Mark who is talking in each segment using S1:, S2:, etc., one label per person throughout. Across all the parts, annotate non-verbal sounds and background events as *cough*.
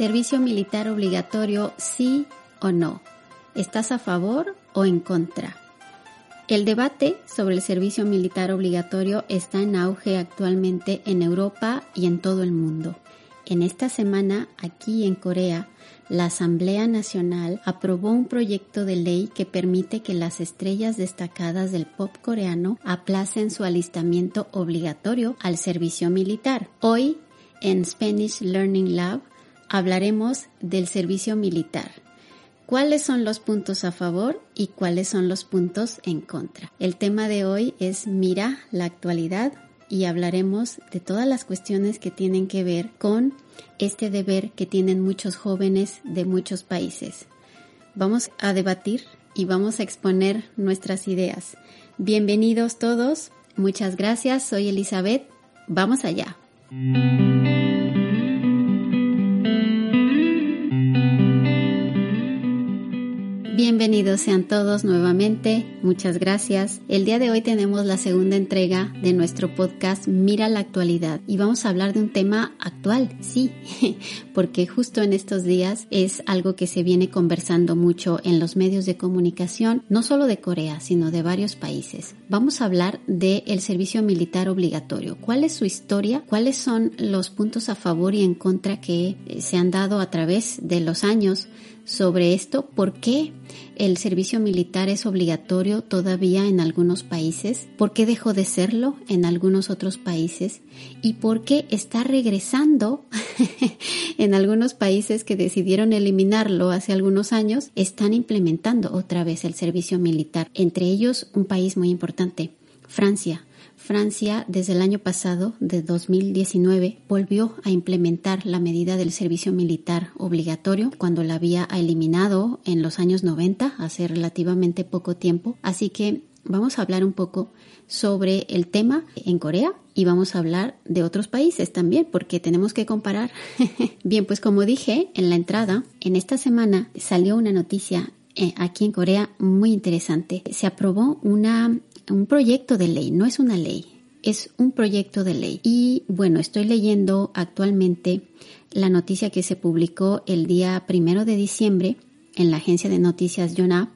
S1: Servicio militar obligatorio, sí o no. ¿Estás a favor o en contra? El debate sobre el servicio militar obligatorio está en auge actualmente en Europa y en todo el mundo. En esta semana, aquí en Corea, la Asamblea Nacional aprobó un proyecto de ley que permite que las estrellas destacadas del pop coreano aplacen su alistamiento obligatorio al servicio militar. Hoy, en Spanish Learning Lab, hablaremos del servicio militar. ¿Cuáles son los puntos a favor y cuáles son los puntos en contra? El tema de hoy es Mira la actualidad y hablaremos de todas las cuestiones que tienen que ver con este deber que tienen muchos jóvenes de muchos países. Vamos a debatir y vamos a exponer nuestras ideas. Bienvenidos todos, muchas gracias, soy Elizabeth, vamos allá. Bienvenidos sean todos nuevamente, muchas gracias. El día de hoy tenemos la segunda entrega de nuestro podcast Mira la actualidad y vamos a hablar de un tema actual, sí, *laughs* porque justo en estos días es algo que se viene conversando mucho en los medios de comunicación, no solo de Corea, sino de varios países. Vamos a hablar del el servicio militar obligatorio, cuál es su historia, cuáles son los puntos a favor y en contra que eh, se han dado a través de los años sobre esto, por qué el servicio militar es obligatorio todavía en algunos países, por qué dejó de serlo en algunos otros países y por qué está regresando *laughs* en algunos países que decidieron eliminarlo hace algunos años, están implementando otra vez el servicio militar, entre ellos un país muy importante, Francia. Francia, desde el año pasado, de 2019, volvió a implementar la medida del servicio militar obligatorio cuando la había eliminado en los años 90, hace relativamente poco tiempo. Así que vamos a hablar un poco sobre el tema en Corea y vamos a hablar de otros países también porque tenemos que comparar. *laughs* Bien, pues como dije en la entrada, en esta semana salió una noticia eh, aquí en Corea muy interesante. Se aprobó una un proyecto de ley, no es una ley, es un proyecto de ley. Y bueno, estoy leyendo actualmente la noticia que se publicó el día primero de diciembre en la agencia de noticias Yonhap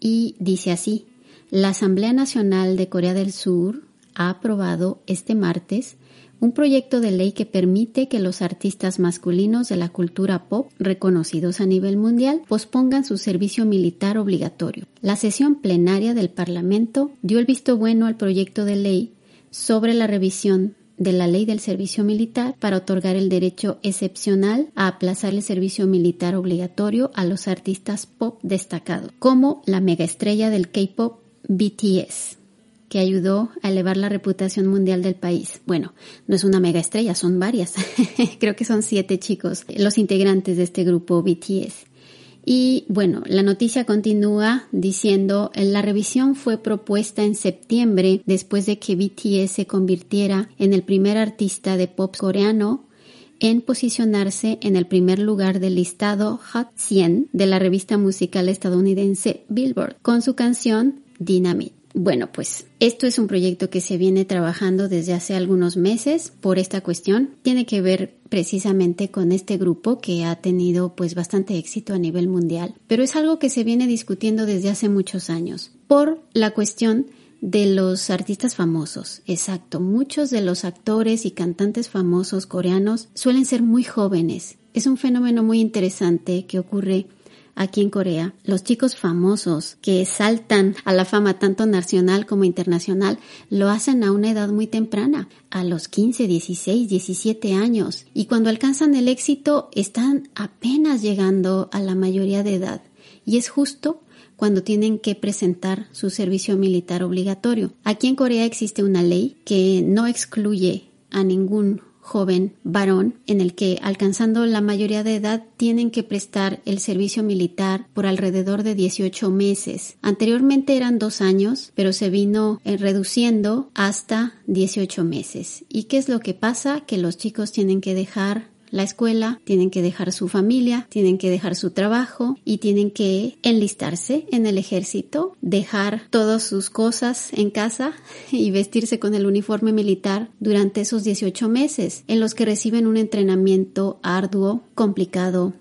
S1: y dice así, la Asamblea Nacional de Corea del Sur ha aprobado este martes un proyecto de ley que permite que los artistas masculinos de la cultura pop reconocidos a nivel mundial pospongan su servicio militar obligatorio. La sesión plenaria del Parlamento dio el visto bueno al proyecto de ley sobre la revisión de la ley del servicio militar para otorgar el derecho excepcional a aplazar el servicio militar obligatorio a los artistas pop destacados, como la megaestrella del K-pop BTS que ayudó a elevar la reputación mundial del país. Bueno, no es una mega estrella, son varias. *laughs* Creo que son siete chicos, los integrantes de este grupo BTS. Y bueno, la noticia continúa diciendo, la revisión fue propuesta en septiembre después de que BTS se convirtiera en el primer artista de pop coreano en posicionarse en el primer lugar del listado Hot 100 de la revista musical estadounidense Billboard con su canción Dynamite. Bueno, pues esto es un proyecto que se viene trabajando desde hace algunos meses por esta cuestión. Tiene que ver precisamente con este grupo que ha tenido pues bastante éxito a nivel mundial, pero es algo que se viene discutiendo desde hace muchos años por la cuestión de los artistas famosos. Exacto, muchos de los actores y cantantes famosos coreanos suelen ser muy jóvenes. Es un fenómeno muy interesante que ocurre aquí en Corea, los chicos famosos que saltan a la fama tanto nacional como internacional lo hacen a una edad muy temprana, a los 15, 16, 17 años, y cuando alcanzan el éxito están apenas llegando a la mayoría de edad. Y es justo cuando tienen que presentar su servicio militar obligatorio. Aquí en Corea existe una ley que no excluye a ningún joven varón en el que alcanzando la mayoría de edad tienen que prestar el servicio militar por alrededor de 18 meses. Anteriormente eran dos años, pero se vino eh, reduciendo hasta 18 meses. ¿Y qué es lo que pasa? Que los chicos tienen que dejar la escuela, tienen que dejar su familia, tienen que dejar su trabajo y tienen que enlistarse en el ejército, dejar todas sus cosas en casa *laughs* y vestirse con el uniforme militar durante esos 18 meses en los que reciben un entrenamiento arduo, complicado,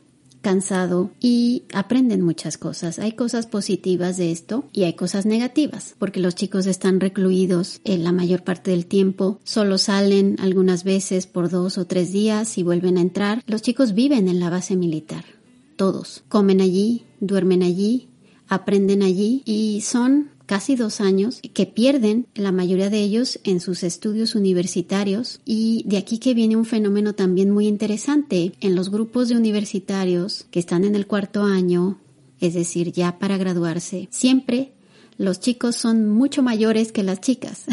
S1: cansado y aprenden muchas cosas. Hay cosas positivas de esto y hay cosas negativas, porque los chicos están recluidos en la mayor parte del tiempo, solo salen algunas veces por dos o tres días y vuelven a entrar. Los chicos viven en la base militar, todos. Comen allí, duermen allí, aprenden allí y son casi dos años que pierden la mayoría de ellos en sus estudios universitarios y de aquí que viene un fenómeno también muy interesante en los grupos de universitarios que están en el cuarto año, es decir, ya para graduarse, siempre los chicos son mucho mayores que las chicas.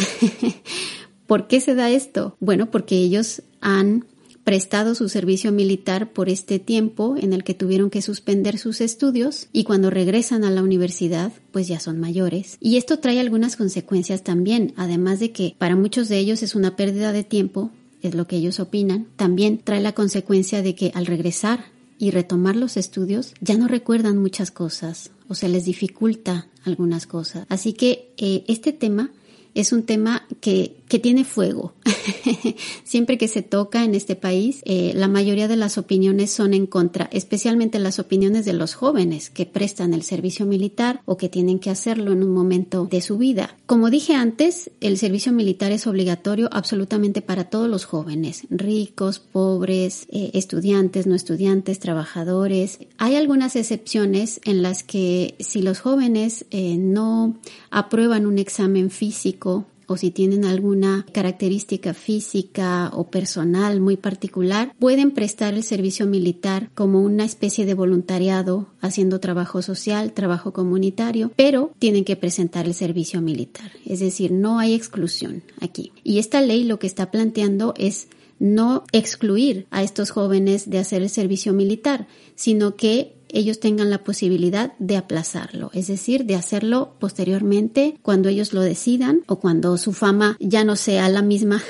S1: *laughs* ¿Por qué se da esto? Bueno, porque ellos han prestado su servicio militar por este tiempo en el que tuvieron que suspender sus estudios y cuando regresan a la universidad pues ya son mayores. Y esto trae algunas consecuencias también, además de que para muchos de ellos es una pérdida de tiempo, es lo que ellos opinan, también trae la consecuencia de que al regresar y retomar los estudios ya no recuerdan muchas cosas o se les dificulta algunas cosas. Así que eh, este tema es un tema que, que tiene fuego. *laughs* Siempre que se toca en este país, eh, la mayoría de las opiniones son en contra, especialmente las opiniones de los jóvenes que prestan el servicio militar o que tienen que hacerlo en un momento de su vida. Como dije antes, el servicio militar es obligatorio absolutamente para todos los jóvenes, ricos, pobres, eh, estudiantes, no estudiantes, trabajadores. Hay algunas excepciones en las que si los jóvenes eh, no aprueban un examen físico o si tienen alguna característica física o personal muy particular, pueden prestar el servicio militar como una especie de voluntariado haciendo trabajo social, trabajo comunitario, pero tienen que presentar el servicio militar. Es decir, no hay exclusión aquí. Y esta ley lo que está planteando es no excluir a estos jóvenes de hacer el servicio militar, sino que ellos tengan la posibilidad de aplazarlo, es decir, de hacerlo posteriormente cuando ellos lo decidan o cuando su fama ya no sea la misma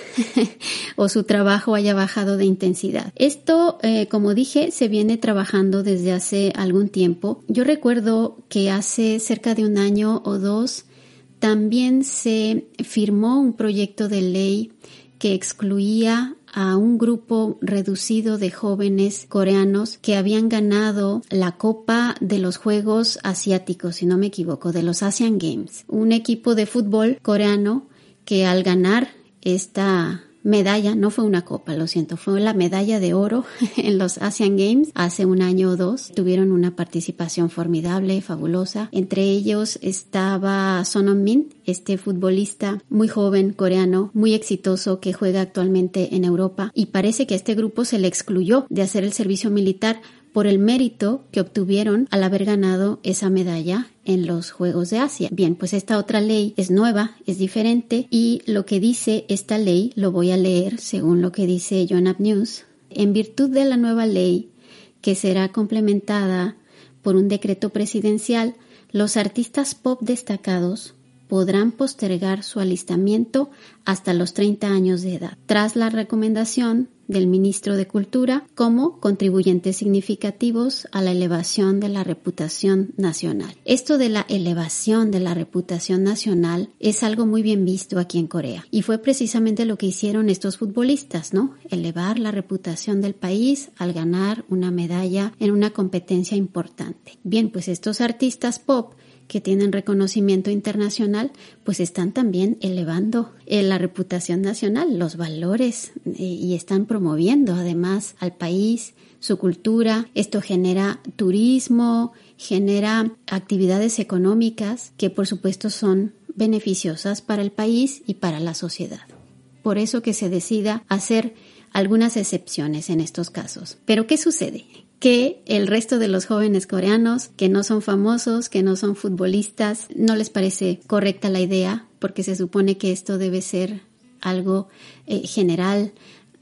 S1: *laughs* o su trabajo haya bajado de intensidad. Esto, eh, como dije, se viene trabajando desde hace algún tiempo. Yo recuerdo que hace cerca de un año o dos también se firmó un proyecto de ley que excluía a un grupo reducido de jóvenes coreanos que habían ganado la Copa de los Juegos Asiáticos, si no me equivoco, de los Asian Games. Un equipo de fútbol coreano que al ganar esta medalla, no fue una copa, lo siento, fue la medalla de oro *laughs* en los Asian Games hace un año o dos. Tuvieron una participación formidable, fabulosa. Entre ellos estaba Son Min, este futbolista muy joven coreano, muy exitoso que juega actualmente en Europa y parece que a este grupo se le excluyó de hacer el servicio militar por el mérito que obtuvieron al haber ganado esa medalla en los Juegos de Asia. Bien, pues esta otra ley es nueva, es diferente y lo que dice esta ley lo voy a leer según lo que dice Yonhap News. En virtud de la nueva ley, que será complementada por un decreto presidencial, los artistas pop destacados podrán postergar su alistamiento hasta los 30 años de edad, tras la recomendación del ministro de Cultura como contribuyentes significativos a la elevación de la reputación nacional. Esto de la elevación de la reputación nacional es algo muy bien visto aquí en Corea y fue precisamente lo que hicieron estos futbolistas, ¿no? Elevar la reputación del país al ganar una medalla en una competencia importante. Bien, pues estos artistas pop que tienen reconocimiento internacional, pues están también elevando eh, la reputación nacional, los valores eh, y están promoviendo además al país, su cultura. Esto genera turismo, genera actividades económicas que por supuesto son beneficiosas para el país y para la sociedad. Por eso que se decida hacer algunas excepciones en estos casos. Pero ¿qué sucede? Que el resto de los jóvenes coreanos que no son famosos, que no son futbolistas, no les parece correcta la idea porque se supone que esto debe ser algo eh, general,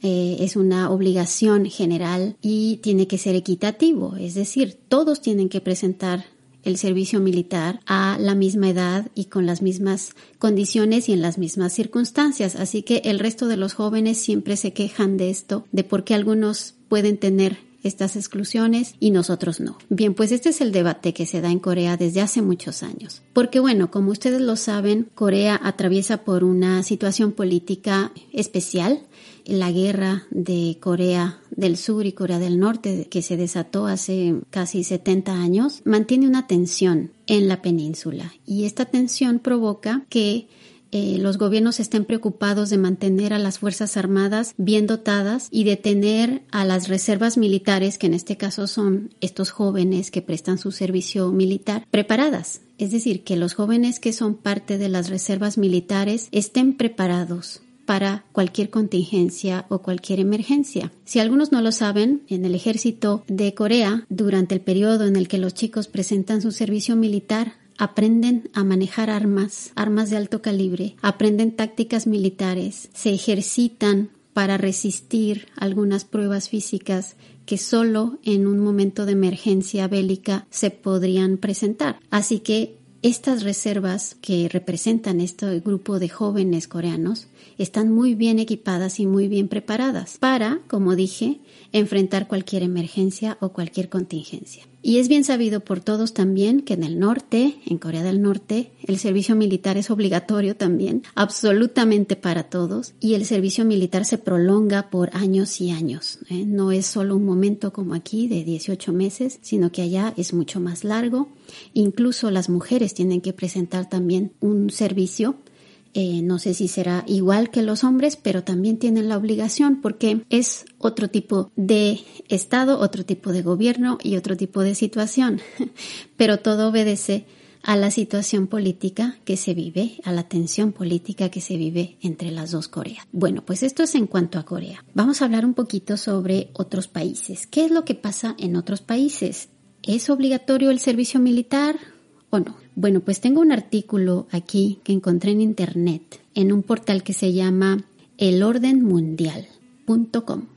S1: eh, es una obligación general y tiene que ser equitativo, es decir, todos tienen que presentar el servicio militar a la misma edad y con las mismas condiciones y en las mismas circunstancias. Así que el resto de los jóvenes siempre se quejan de esto, de por qué algunos pueden tener estas exclusiones y nosotros no. Bien, pues este es el debate que se da en Corea desde hace muchos años. Porque bueno, como ustedes lo saben, Corea atraviesa por una situación política especial. La guerra de Corea del Sur y Corea del Norte, que se desató hace casi 70 años, mantiene una tensión en la península. Y esta tensión provoca que eh, los gobiernos estén preocupados de mantener a las Fuerzas Armadas bien dotadas y de tener a las reservas militares, que en este caso son estos jóvenes que prestan su servicio militar, preparadas. Es decir, que los jóvenes que son parte de las reservas militares estén preparados para cualquier contingencia o cualquier emergencia. Si algunos no lo saben, en el ejército de Corea, durante el periodo en el que los chicos presentan su servicio militar, aprenden a manejar armas, armas de alto calibre, aprenden tácticas militares, se ejercitan para resistir algunas pruebas físicas que solo en un momento de emergencia bélica se podrían presentar. Así que estas reservas que representan este grupo de jóvenes coreanos están muy bien equipadas y muy bien preparadas para, como dije, enfrentar cualquier emergencia o cualquier contingencia. Y es bien sabido por todos también que en el norte, en Corea del Norte, el servicio militar es obligatorio también, absolutamente para todos, y el servicio militar se prolonga por años y años. ¿eh? No es solo un momento como aquí de 18 meses, sino que allá es mucho más largo. Incluso las mujeres tienen que presentar también un servicio eh, no sé si será igual que los hombres, pero también tienen la obligación porque es otro tipo de Estado, otro tipo de gobierno y otro tipo de situación. *laughs* pero todo obedece a la situación política que se vive, a la tensión política que se vive entre las dos Coreas. Bueno, pues esto es en cuanto a Corea. Vamos a hablar un poquito sobre otros países. ¿Qué es lo que pasa en otros países? ¿Es obligatorio el servicio militar o no? Bueno, pues tengo un artículo aquí que encontré en internet, en un portal que se llama El Orden Mundial.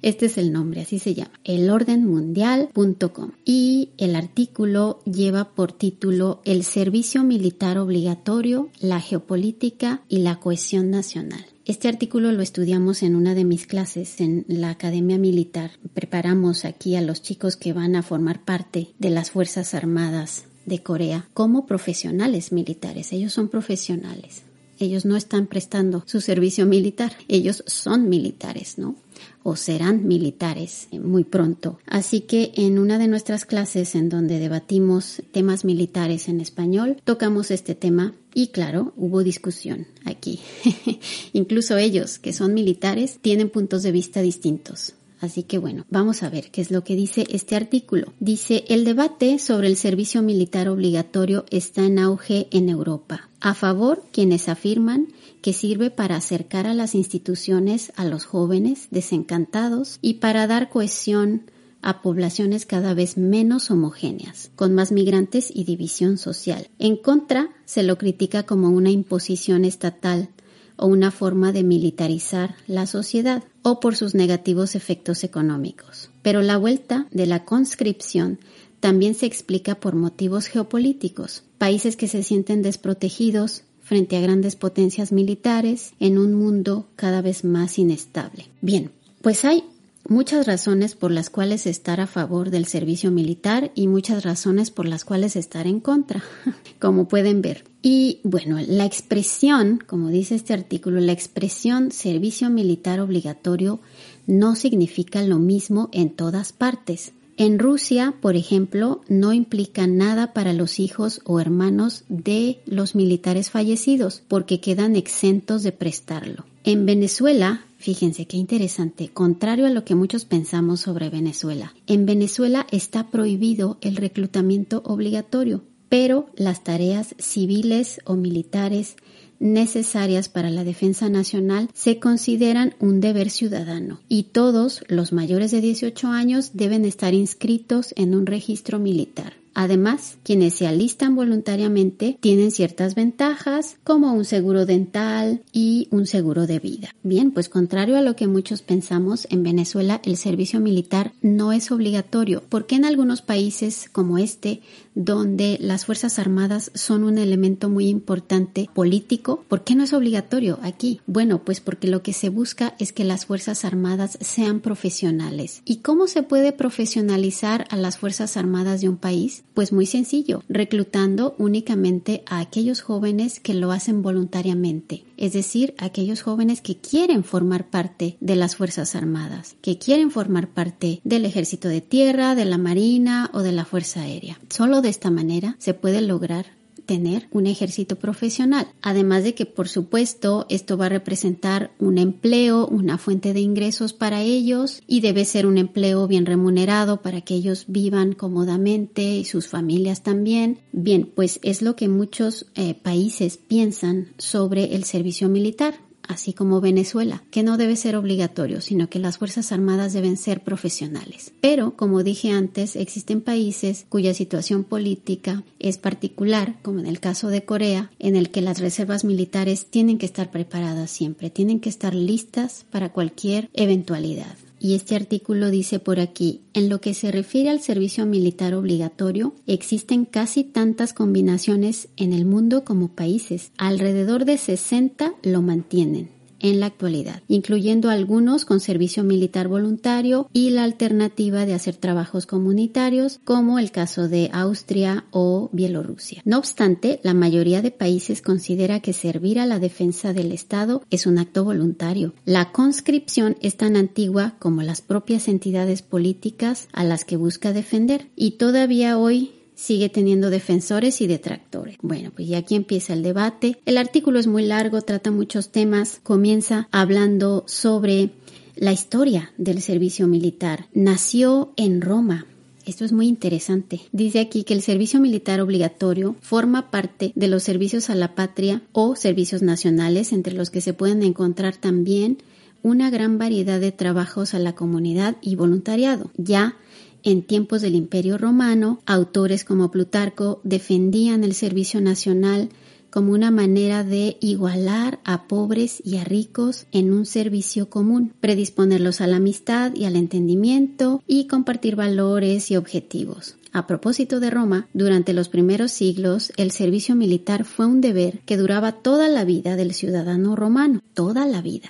S1: Este es el nombre, así se llama, elordenmundial.com. Y el artículo lleva por título El servicio militar obligatorio, la geopolítica y la cohesión nacional. Este artículo lo estudiamos en una de mis clases en la Academia Militar. Preparamos aquí a los chicos que van a formar parte de las Fuerzas Armadas de Corea como profesionales militares. Ellos son profesionales. Ellos no están prestando su servicio militar. Ellos son militares, ¿no? o serán militares muy pronto. Así que en una de nuestras clases en donde debatimos temas militares en español, tocamos este tema y claro, hubo discusión aquí. *laughs* Incluso ellos, que son militares, tienen puntos de vista distintos. Así que bueno, vamos a ver qué es lo que dice este artículo. Dice, el debate sobre el servicio militar obligatorio está en auge en Europa. A favor, quienes afirman que sirve para acercar a las instituciones a los jóvenes desencantados y para dar cohesión a poblaciones cada vez menos homogéneas, con más migrantes y división social. En contra, se lo critica como una imposición estatal o una forma de militarizar la sociedad o por sus negativos efectos económicos. Pero la vuelta de la conscripción también se explica por motivos geopolíticos, países que se sienten desprotegidos frente a grandes potencias militares en un mundo cada vez más inestable. Bien, pues hay muchas razones por las cuales estar a favor del servicio militar y muchas razones por las cuales estar en contra, *laughs* como pueden ver. Y bueno, la expresión, como dice este artículo, la expresión servicio militar obligatorio no significa lo mismo en todas partes. En Rusia, por ejemplo, no implica nada para los hijos o hermanos de los militares fallecidos porque quedan exentos de prestarlo. En Venezuela, fíjense qué interesante, contrario a lo que muchos pensamos sobre Venezuela, en Venezuela está prohibido el reclutamiento obligatorio pero las tareas civiles o militares necesarias para la defensa nacional se consideran un deber ciudadano y todos los mayores de 18 años deben estar inscritos en un registro militar. Además, quienes se alistan voluntariamente tienen ciertas ventajas como un seguro dental y un seguro de vida. Bien, pues contrario a lo que muchos pensamos, en Venezuela el servicio militar no es obligatorio, porque en algunos países como este, donde las Fuerzas Armadas son un elemento muy importante político, ¿por qué no es obligatorio aquí? Bueno, pues porque lo que se busca es que las Fuerzas Armadas sean profesionales. ¿Y cómo se puede profesionalizar a las Fuerzas Armadas de un país? Pues muy sencillo, reclutando únicamente a aquellos jóvenes que lo hacen voluntariamente, es decir, aquellos jóvenes que quieren formar parte de las Fuerzas Armadas, que quieren formar parte del Ejército de Tierra, de la Marina o de la Fuerza Aérea. Solo de esta manera se puede lograr tener un ejército profesional. Además de que, por supuesto, esto va a representar un empleo, una fuente de ingresos para ellos y debe ser un empleo bien remunerado para que ellos vivan cómodamente y sus familias también. Bien, pues es lo que muchos eh, países piensan sobre el servicio militar así como Venezuela, que no debe ser obligatorio, sino que las Fuerzas Armadas deben ser profesionales. Pero, como dije antes, existen países cuya situación política es particular, como en el caso de Corea, en el que las reservas militares tienen que estar preparadas siempre, tienen que estar listas para cualquier eventualidad. Y este artículo dice por aquí, en lo que se refiere al servicio militar obligatorio, existen casi tantas combinaciones en el mundo como países. Alrededor de 60 lo mantienen en la actualidad, incluyendo algunos con servicio militar voluntario y la alternativa de hacer trabajos comunitarios, como el caso de Austria o Bielorrusia. No obstante, la mayoría de países considera que servir a la defensa del Estado es un acto voluntario. La conscripción es tan antigua como las propias entidades políticas a las que busca defender y todavía hoy sigue teniendo defensores y detractores. Bueno, pues ya aquí empieza el debate. El artículo es muy largo, trata muchos temas, comienza hablando sobre la historia del servicio militar. Nació en Roma, esto es muy interesante. Dice aquí que el servicio militar obligatorio forma parte de los servicios a la patria o servicios nacionales, entre los que se pueden encontrar también una gran variedad de trabajos a la comunidad y voluntariado. Ya en tiempos del Imperio Romano, autores como Plutarco defendían el servicio nacional como una manera de igualar a pobres y a ricos en un servicio común, predisponerlos a la amistad y al entendimiento y compartir valores y objetivos. A propósito de Roma, durante los primeros siglos el servicio militar fue un deber que duraba toda la vida del ciudadano romano, toda la vida.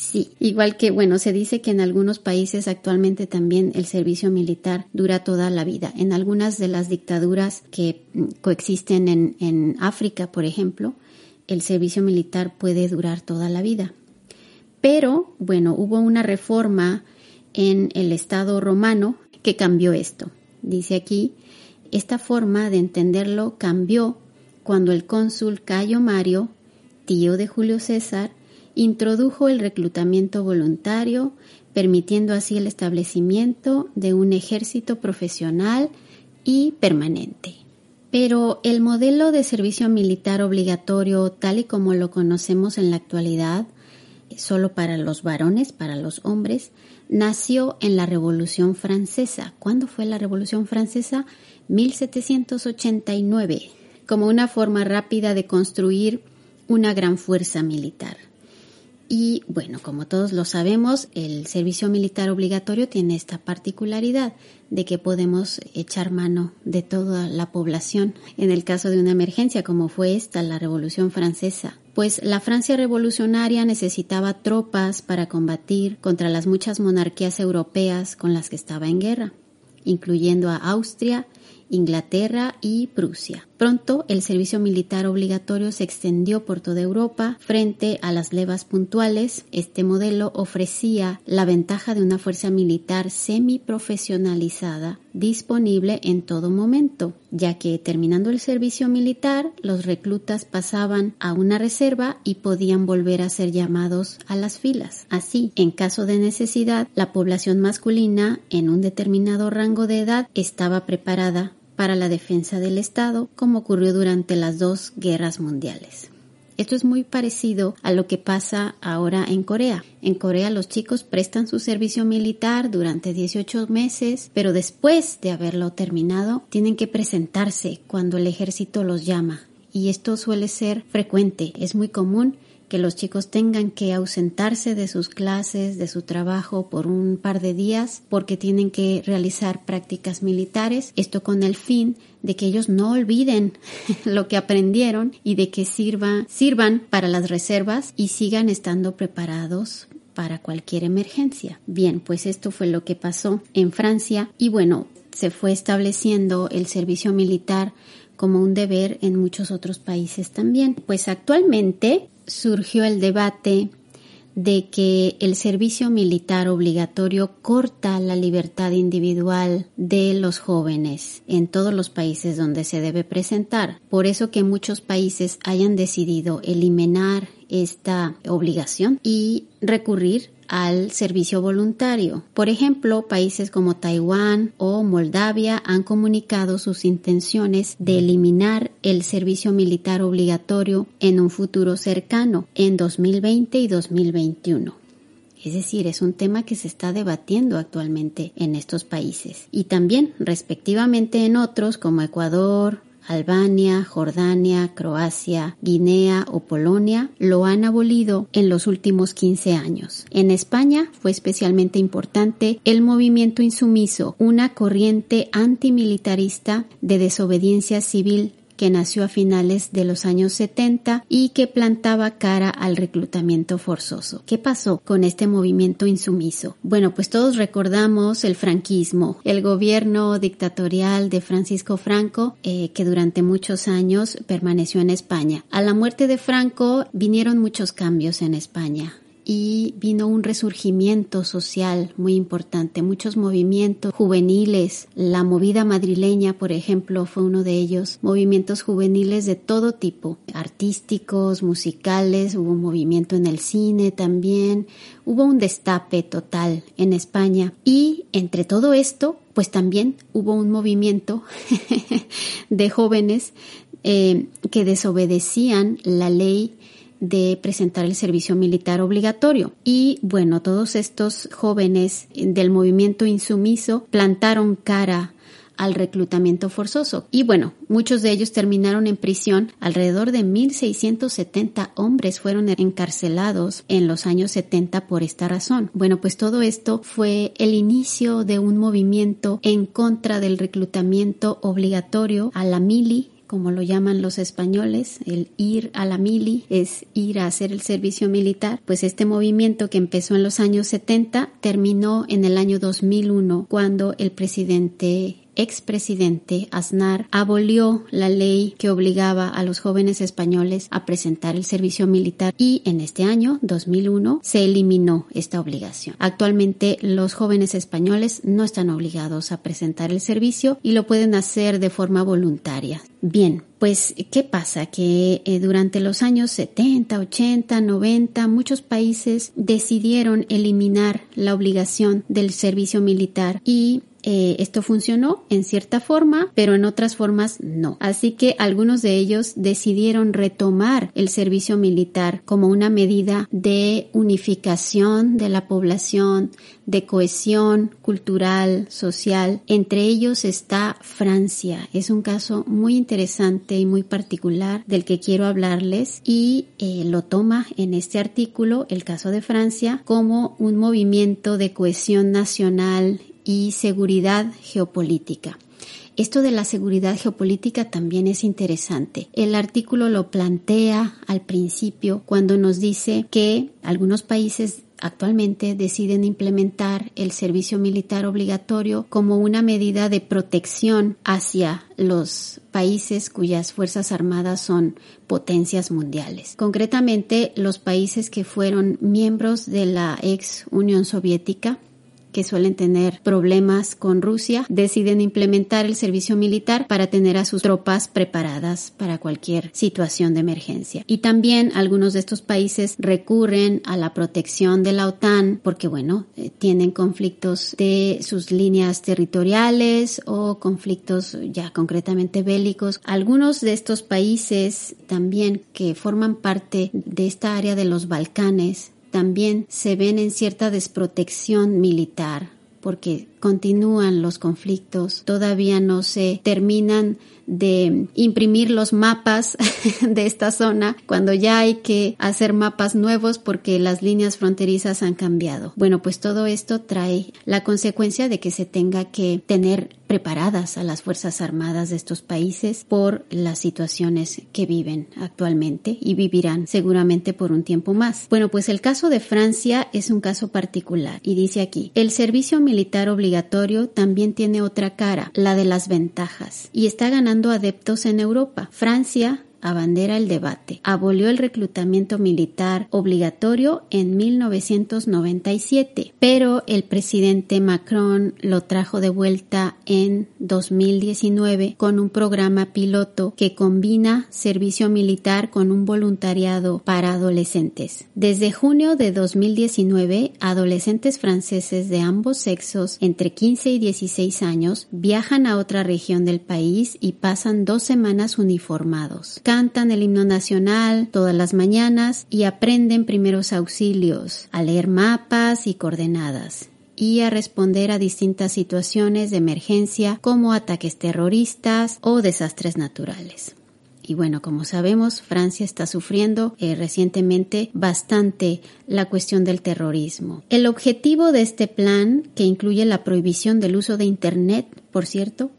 S1: Sí, igual que, bueno, se dice que en algunos países actualmente también el servicio militar dura toda la vida. En algunas de las dictaduras que mm, coexisten en, en África, por ejemplo, el servicio militar puede durar toda la vida. Pero, bueno, hubo una reforma en el Estado romano que cambió esto. Dice aquí, esta forma de entenderlo cambió cuando el cónsul Cayo Mario, tío de Julio César, introdujo el reclutamiento voluntario, permitiendo así el establecimiento de un ejército profesional y permanente. Pero el modelo de servicio militar obligatorio, tal y como lo conocemos en la actualidad, solo para los varones, para los hombres, nació en la Revolución Francesa. ¿Cuándo fue la Revolución Francesa? 1789, como una forma rápida de construir una gran fuerza militar. Y bueno, como todos lo sabemos, el servicio militar obligatorio tiene esta particularidad de que podemos echar mano de toda la población en el caso de una emergencia como fue esta, la Revolución Francesa. Pues la Francia revolucionaria necesitaba tropas para combatir contra las muchas monarquías europeas con las que estaba en guerra, incluyendo a Austria, Inglaterra y Prusia. Pronto el servicio militar obligatorio se extendió por toda Europa frente a las levas puntuales. Este modelo ofrecía la ventaja de una fuerza militar semiprofesionalizada disponible en todo momento, ya que terminando el servicio militar los reclutas pasaban a una reserva y podían volver a ser llamados a las filas. Así, en caso de necesidad, la población masculina en un determinado rango de edad estaba preparada para la defensa del Estado, como ocurrió durante las dos guerras mundiales. Esto es muy parecido a lo que pasa ahora en Corea. En Corea los chicos prestan su servicio militar durante 18 meses, pero después de haberlo terminado tienen que presentarse cuando el ejército los llama. Y esto suele ser frecuente, es muy común que los chicos tengan que ausentarse de sus clases, de su trabajo por un par de días porque tienen que realizar prácticas militares, esto con el fin de que ellos no olviden *laughs* lo que aprendieron y de que sirva, sirvan para las reservas y sigan estando preparados para cualquier emergencia. Bien, pues esto fue lo que pasó en Francia y bueno, se fue estableciendo el servicio militar como un deber en muchos otros países también. Pues actualmente surgió el debate de que el servicio militar obligatorio corta la libertad individual de los jóvenes en todos los países donde se debe presentar. Por eso que muchos países hayan decidido eliminar esta obligación y recurrir al servicio voluntario. Por ejemplo, países como Taiwán o Moldavia han comunicado sus intenciones de eliminar el servicio militar obligatorio en un futuro cercano, en 2020 y 2021. Es decir, es un tema que se está debatiendo actualmente en estos países y también respectivamente en otros como Ecuador, Albania, Jordania, Croacia, Guinea o Polonia lo han abolido en los últimos 15 años. En España fue especialmente importante el movimiento insumiso, una corriente antimilitarista de desobediencia civil que nació a finales de los años 70 y que plantaba cara al reclutamiento forzoso. ¿Qué pasó con este movimiento insumiso? Bueno, pues todos recordamos el franquismo, el gobierno dictatorial de Francisco Franco, eh, que durante muchos años permaneció en España. A la muerte de Franco vinieron muchos cambios en España y vino un resurgimiento social muy importante, muchos movimientos juveniles, la movida madrileña, por ejemplo, fue uno de ellos, movimientos juveniles de todo tipo, artísticos, musicales, hubo un movimiento en el cine también, hubo un destape total en España. Y entre todo esto, pues también hubo un movimiento *laughs* de jóvenes eh, que desobedecían la ley de presentar el servicio militar obligatorio. Y bueno, todos estos jóvenes del movimiento insumiso plantaron cara al reclutamiento forzoso. Y bueno, muchos de ellos terminaron en prisión. Alrededor de 1.670 hombres fueron encarcelados en los años 70 por esta razón. Bueno, pues todo esto fue el inicio de un movimiento en contra del reclutamiento obligatorio a la mili como lo llaman los españoles, el ir a la mili es ir a hacer el servicio militar, pues este movimiento que empezó en los años 70 terminó en el año 2001 cuando el presidente expresidente Aznar abolió la ley que obligaba a los jóvenes españoles a presentar el servicio militar y en este año 2001 se eliminó esta obligación. Actualmente los jóvenes españoles no están obligados a presentar el servicio y lo pueden hacer de forma voluntaria. Bien, pues, ¿qué pasa? Que eh, durante los años 70, 80, 90, muchos países decidieron eliminar la obligación del servicio militar y eh, esto funcionó en cierta forma, pero en otras formas no. Así que algunos de ellos decidieron retomar el servicio militar como una medida de unificación de la población, de cohesión cultural, social. Entre ellos está Francia. Es un caso muy interesante y muy particular del que quiero hablarles y eh, lo toma en este artículo el caso de Francia como un movimiento de cohesión nacional y seguridad geopolítica. Esto de la seguridad geopolítica también es interesante. El artículo lo plantea al principio cuando nos dice que algunos países actualmente deciden implementar el servicio militar obligatorio como una medida de protección hacia los países cuyas fuerzas armadas son potencias mundiales. Concretamente, los países que fueron miembros de la ex Unión Soviética que suelen tener problemas con Rusia, deciden implementar el servicio militar para tener a sus tropas preparadas para cualquier situación de emergencia. Y también algunos de estos países recurren a la protección de la OTAN porque, bueno, eh, tienen conflictos de sus líneas territoriales o conflictos ya concretamente bélicos. Algunos de estos países también que forman parte de esta área de los Balcanes también se ven en cierta desprotección militar porque continúan los conflictos, todavía no se terminan de imprimir los mapas *laughs* de esta zona cuando ya hay que hacer mapas nuevos porque las líneas fronterizas han cambiado. Bueno, pues todo esto trae la consecuencia de que se tenga que tener preparadas a las Fuerzas Armadas de estos países por las situaciones que viven actualmente y vivirán seguramente por un tiempo más. Bueno, pues el caso de Francia es un caso particular y dice aquí, el servicio militar también tiene otra cara, la de las ventajas, y está ganando adeptos en Europa. Francia abandera el debate. Abolió el reclutamiento militar obligatorio en 1997, pero el presidente Macron lo trajo de vuelta en 2019 con un programa piloto que combina servicio militar con un voluntariado para adolescentes. Desde junio de 2019, adolescentes franceses de ambos sexos entre 15 y 16 años viajan a otra región del país y pasan dos semanas uniformados cantan el himno nacional todas las mañanas y aprenden primeros auxilios, a leer mapas y coordenadas y a responder a distintas situaciones de emergencia como ataques terroristas o desastres naturales. Y bueno, como sabemos, Francia está sufriendo eh, recientemente bastante la cuestión del terrorismo. El objetivo de este plan, que incluye la prohibición del uso de Internet, por cierto,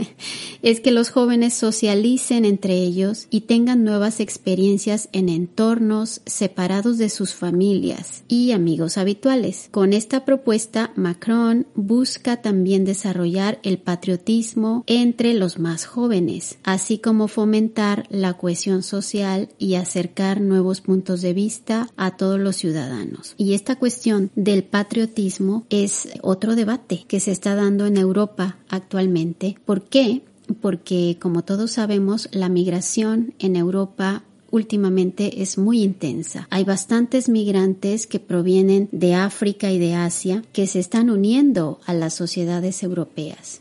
S1: *laughs* es que los jóvenes socialicen entre ellos y tengan nuevas experiencias en entornos separados de sus familias y amigos habituales. Con esta propuesta, Macron busca también desarrollar el patriotismo entre los más jóvenes, así como fomentar la cohesión social y acercar nuevos puntos de vista a todos los ciudadanos. Y esta cuestión del patriotismo es otro debate que se está dando en Europa actualmente. ¿Por qué? Porque, como todos sabemos, la migración en Europa últimamente es muy intensa. Hay bastantes migrantes que provienen de África y de Asia que se están uniendo a las sociedades europeas.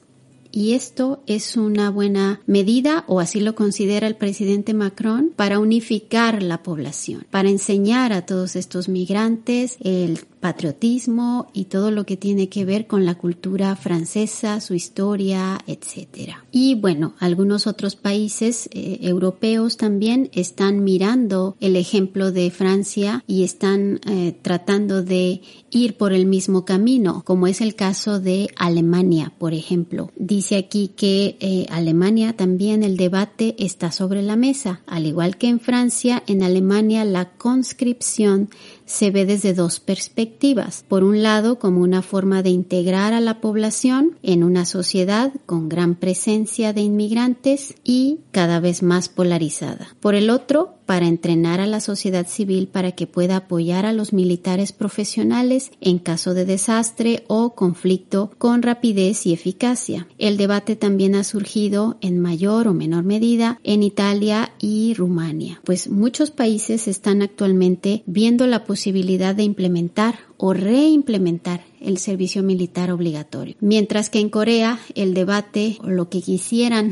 S1: Y esto es una buena medida, o así lo considera el presidente Macron, para unificar la población, para enseñar a todos estos migrantes el patriotismo y todo lo que tiene que ver con la cultura francesa, su historia, etc. Y bueno, algunos otros países eh, europeos también están mirando el ejemplo de Francia y están eh, tratando de ir por el mismo camino, como es el caso de Alemania, por ejemplo. Dice aquí que eh, Alemania también el debate está sobre la mesa, al igual que en Francia, en Alemania la conscripción se ve desde dos perspectivas. Por un lado, como una forma de integrar a la población en una sociedad con gran presencia de inmigrantes y cada vez más polarizada. Por el otro, para entrenar a la sociedad civil para que pueda apoyar a los militares profesionales en caso de desastre o conflicto con rapidez y eficacia. El debate también ha surgido en mayor o menor medida en Italia y Rumania, pues muchos países están actualmente viendo la posibilidad de implementar o reimplementar el servicio militar obligatorio. Mientras que en Corea el debate o lo que quisieran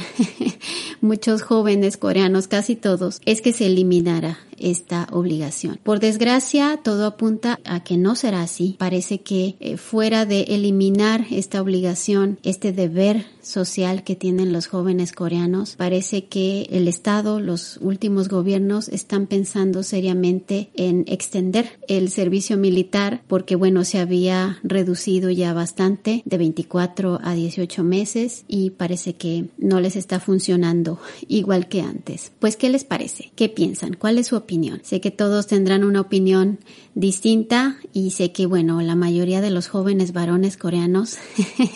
S1: *laughs* muchos jóvenes coreanos, casi todos, es que se eliminara esta obligación. Por desgracia, todo apunta a que no será así. Parece que eh, fuera de eliminar esta obligación, este deber social que tienen los jóvenes coreanos, parece que el Estado, los últimos gobiernos están pensando seriamente en extender el servicio militar porque bueno, se había reducido ya bastante de 24 a 18 meses y parece que no les está funcionando *laughs* igual que antes. Pues, ¿qué les parece? ¿Qué piensan? ¿Cuál es su Sé que todos tendrán una opinión distinta y sé que, bueno, la mayoría de los jóvenes varones coreanos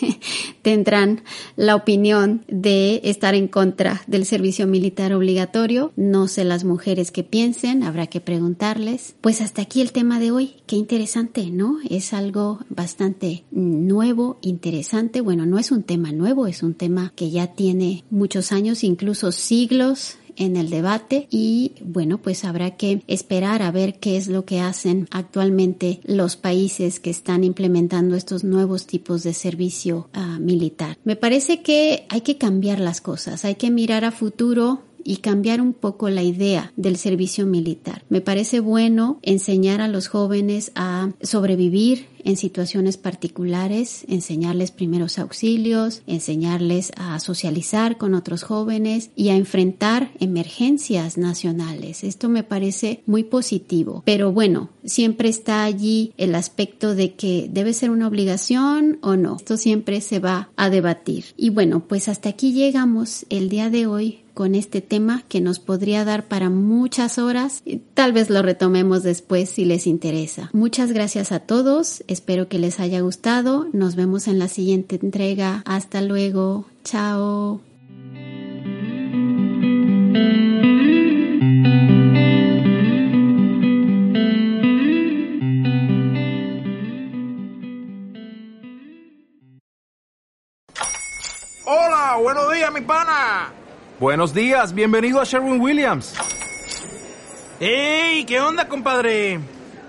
S1: *laughs* tendrán la opinión de estar en contra del servicio militar obligatorio. No sé las mujeres que piensen, habrá que preguntarles. Pues hasta aquí el tema de hoy. Qué interesante, ¿no? Es algo bastante nuevo, interesante. Bueno, no es un tema nuevo, es un tema que ya tiene muchos años, incluso siglos en el debate y bueno, pues habrá que esperar a ver qué es lo que hacen actualmente los países que están implementando estos nuevos tipos de servicio uh, militar. Me parece que hay que cambiar las cosas, hay que mirar a futuro y cambiar un poco la idea del servicio militar. Me parece bueno enseñar a los jóvenes a sobrevivir en situaciones particulares, enseñarles primeros auxilios, enseñarles a socializar con otros jóvenes y a enfrentar emergencias nacionales. Esto me parece muy positivo. Pero bueno, siempre está allí el aspecto de que debe ser una obligación o no. Esto siempre se va a debatir. Y bueno, pues hasta aquí llegamos el día de hoy con este tema que nos podría dar para muchas horas. Tal vez lo retomemos después si les interesa. Muchas gracias a todos. Espero que les haya gustado. Nos vemos en la siguiente entrega. Hasta luego. Chao.
S2: Hola, buenos días, mi pana.
S3: Buenos días, bienvenido a Sherwin Williams.
S2: ¡Ey! ¿Qué onda, compadre?